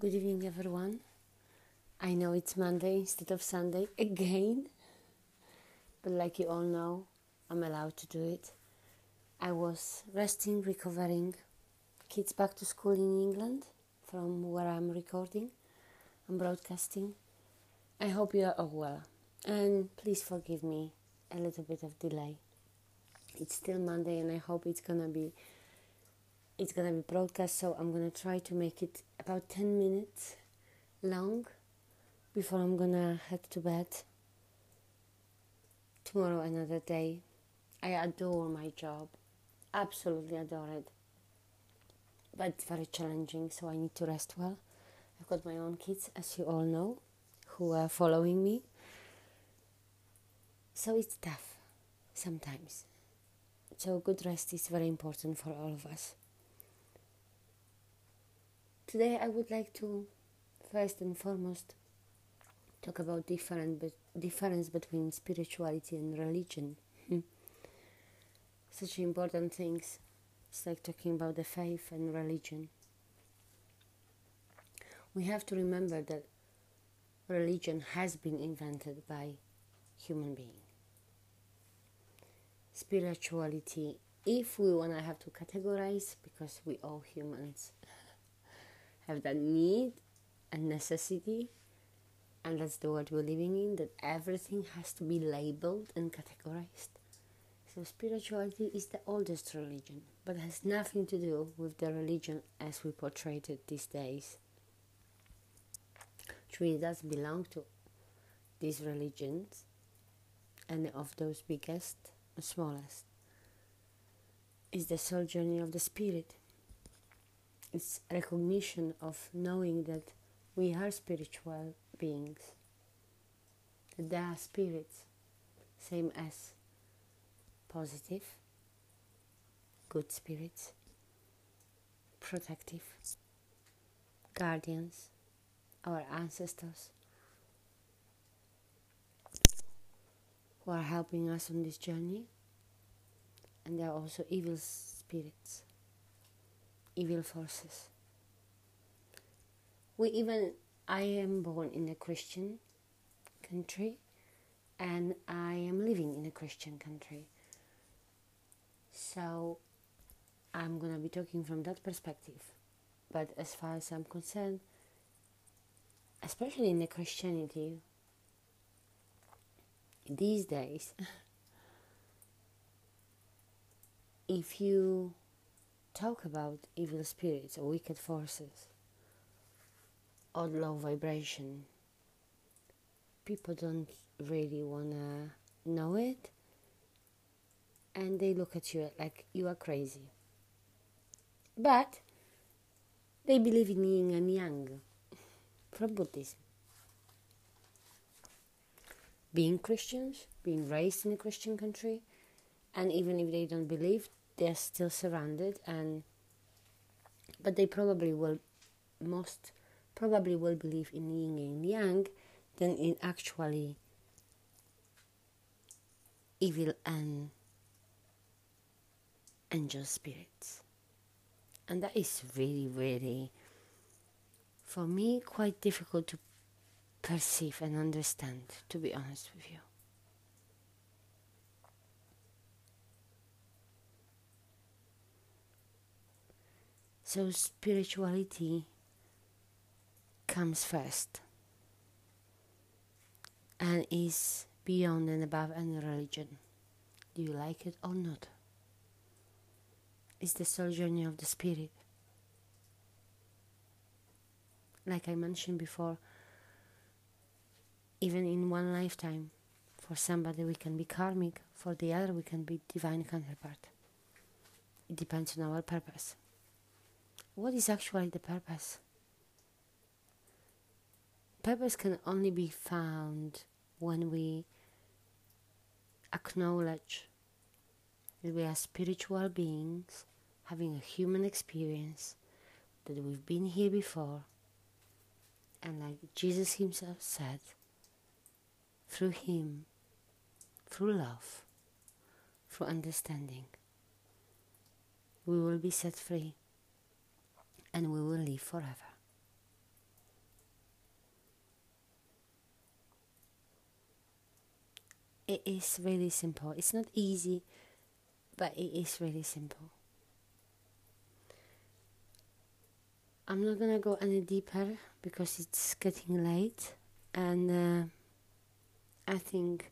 Good evening, everyone. I know it's Monday instead of Sunday again, but like you all know, I'm allowed to do it. I was resting, recovering, kids back to school in England from where I'm recording and broadcasting. I hope you are all well, and please forgive me a little bit of delay. It's still Monday, and I hope it's gonna be it's gonna be broadcast. So I'm gonna try to make it about ten minutes long before I'm gonna head to bed. Tomorrow, another day. I adore my job, absolutely adore it. But it's very challenging, so I need to rest well. I've got my own kids, as you all know, who are following me. So it's tough sometimes. So, good rest is very important for all of us. Today, I would like to first and foremost talk about different be- difference between spirituality and religion. Hmm. Such important things. It's like talking about the faith and religion. We have to remember that religion has been invented by human being. Spirituality, if we wanna have to categorize, because we all humans have that need and necessity and that's the world we're living in that everything has to be labeled and categorized. So spirituality is the oldest religion but has nothing to do with the religion as we portrayed it these days. Which does belong to these religions and of those biggest smallest is the soul journey of the spirit it's recognition of knowing that we are spiritual beings. That there are spirits, same as positive, good spirits, protective, guardians, our ancestors, who are helping us on this journey, and there are also evil spirits evil forces. We even, I am born in a Christian country and I am living in a Christian country. So I'm gonna be talking from that perspective. But as far as I'm concerned, especially in the Christianity, these days, if you talk about evil spirits or wicked forces or low vibration. People don't really want to know it and they look at you like you are crazy. But they believe in yin and yang from Buddhism. Being Christians, being raised in a Christian country, and even if they don't believe, they're still surrounded and but they probably will most probably will believe in yin and yang than in actually evil and angel spirits. And that is really really for me quite difficult to perceive and understand to be honest with you So spirituality comes first and is beyond and above any religion. Do you like it or not? It's the soul journey of the spirit. Like I mentioned before, even in one lifetime, for somebody we can be karmic, for the other we can be divine counterpart. It depends on our purpose what is actually the purpose? Purpose can only be found when we acknowledge that we are spiritual beings having a human experience, that we've been here before, and like Jesus Himself said, through Him through love, through understanding, we will be set free and we will live forever. It is really simple. It's not easy, but it is really simple. I'm not gonna go any deeper because it's getting late, and uh, I think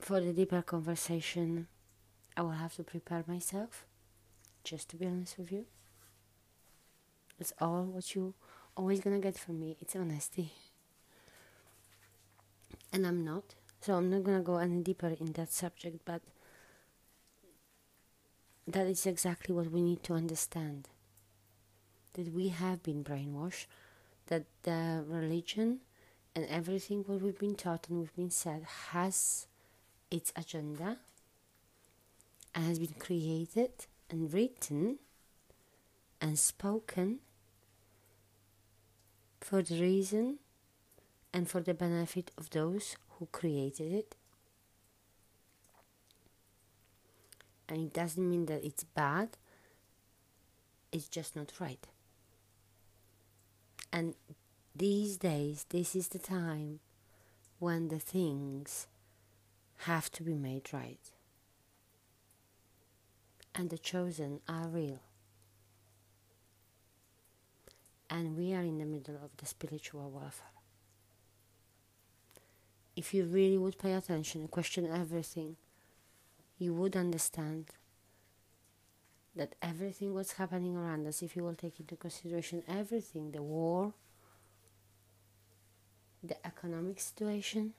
for the deeper conversation, I will have to prepare myself. Just to be honest with you, it's all what you always gonna get from me. It's honesty, and I'm not. So I'm not gonna go any deeper in that subject, but that is exactly what we need to understand that we have been brainwashed that the religion and everything what we've been taught and we've been said has its agenda and has been created and written and spoken for the reason and for the benefit of those who created it and it doesn't mean that it's bad, it's just not right. And these days, this is the time when the things have to be made right. And the chosen are real. And we are in the middle of the spiritual warfare. If you really would pay attention and question everything, you would understand that everything what's happening around us, if you will take into consideration everything, the war, the economic situation,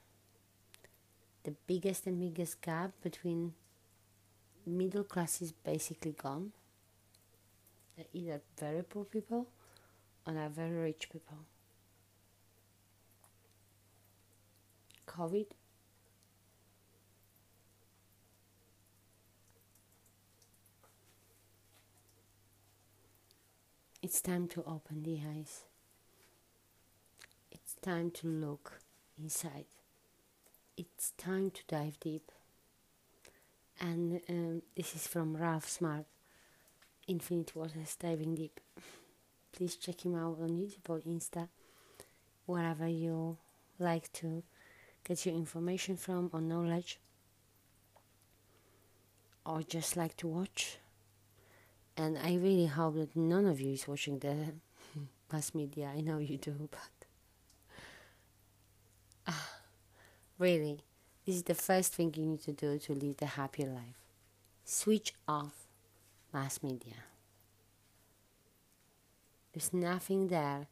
the biggest and biggest gap between middle class is basically gone. They're either very poor people or are very rich people. COVID It's time to open the eyes. Time to look inside. It's time to dive deep. And um, this is from Ralph Smart, Infinite Waters Diving Deep. Please check him out on YouTube or Insta, wherever you like to get your information from or knowledge, or just like to watch and I really hope that none of you is watching the mass media. I know you do, but uh, really, this is the first thing you need to do to live a happy life. Switch off mass media. There's nothing there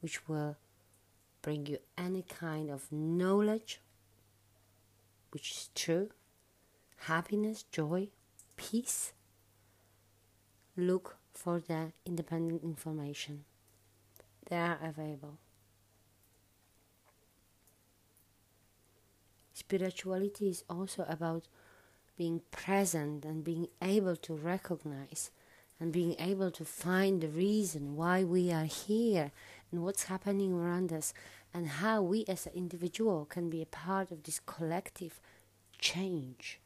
which will bring you any kind of knowledge which is true, happiness, joy, peace look for the independent information. They are available. Spirituality is also about being present and being able to recognize and being able to find the reason why we are here and what's happening around us and how we as an individual can be a part of this collective change.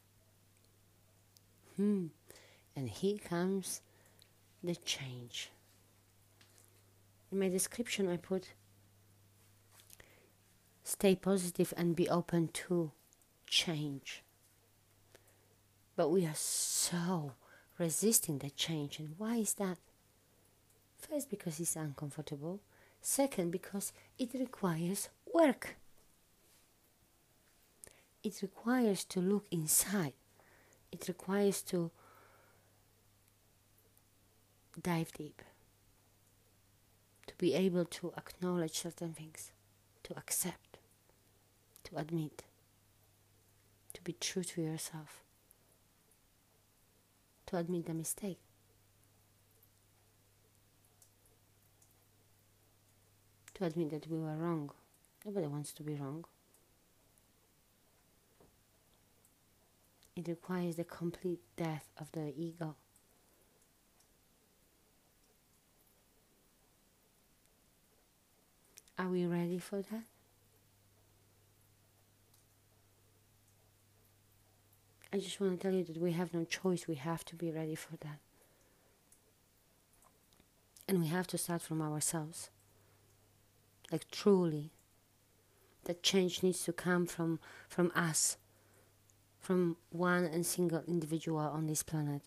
Hmm. And here comes the change. In my description, I put stay positive and be open to change. But we are so resisting the change. And why is that? First, because it's uncomfortable. Second, because it requires work. It requires to look inside. It requires to dive deep, to be able to acknowledge certain things, to accept, to admit, to be true to yourself, to admit the mistake. To admit that we were wrong. Nobody wants to be wrong. It requires the complete death of the ego. Are we ready for that? I just want to tell you that we have no choice. We have to be ready for that. And we have to start from ourselves. Like truly. That change needs to come from from us. From one and single individual on this planet.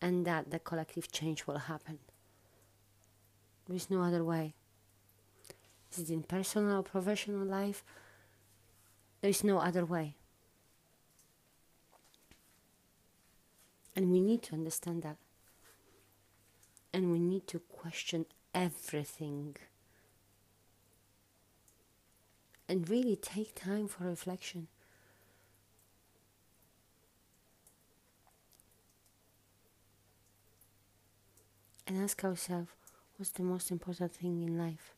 And that the collective change will happen. There is no other way. Is it in personal or professional life? There is no other way. And we need to understand that. And we need to question everything. And really take time for reflection. And ask ourselves what's the most important thing in life?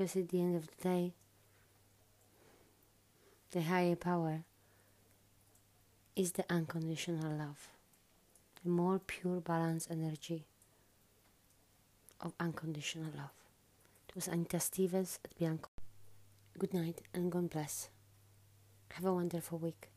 Because at the end of the day, the higher power is the unconditional love, the more pure balance energy of unconditional love. It was Anita Stevens at Bianco. Good night and God bless. Have a wonderful week.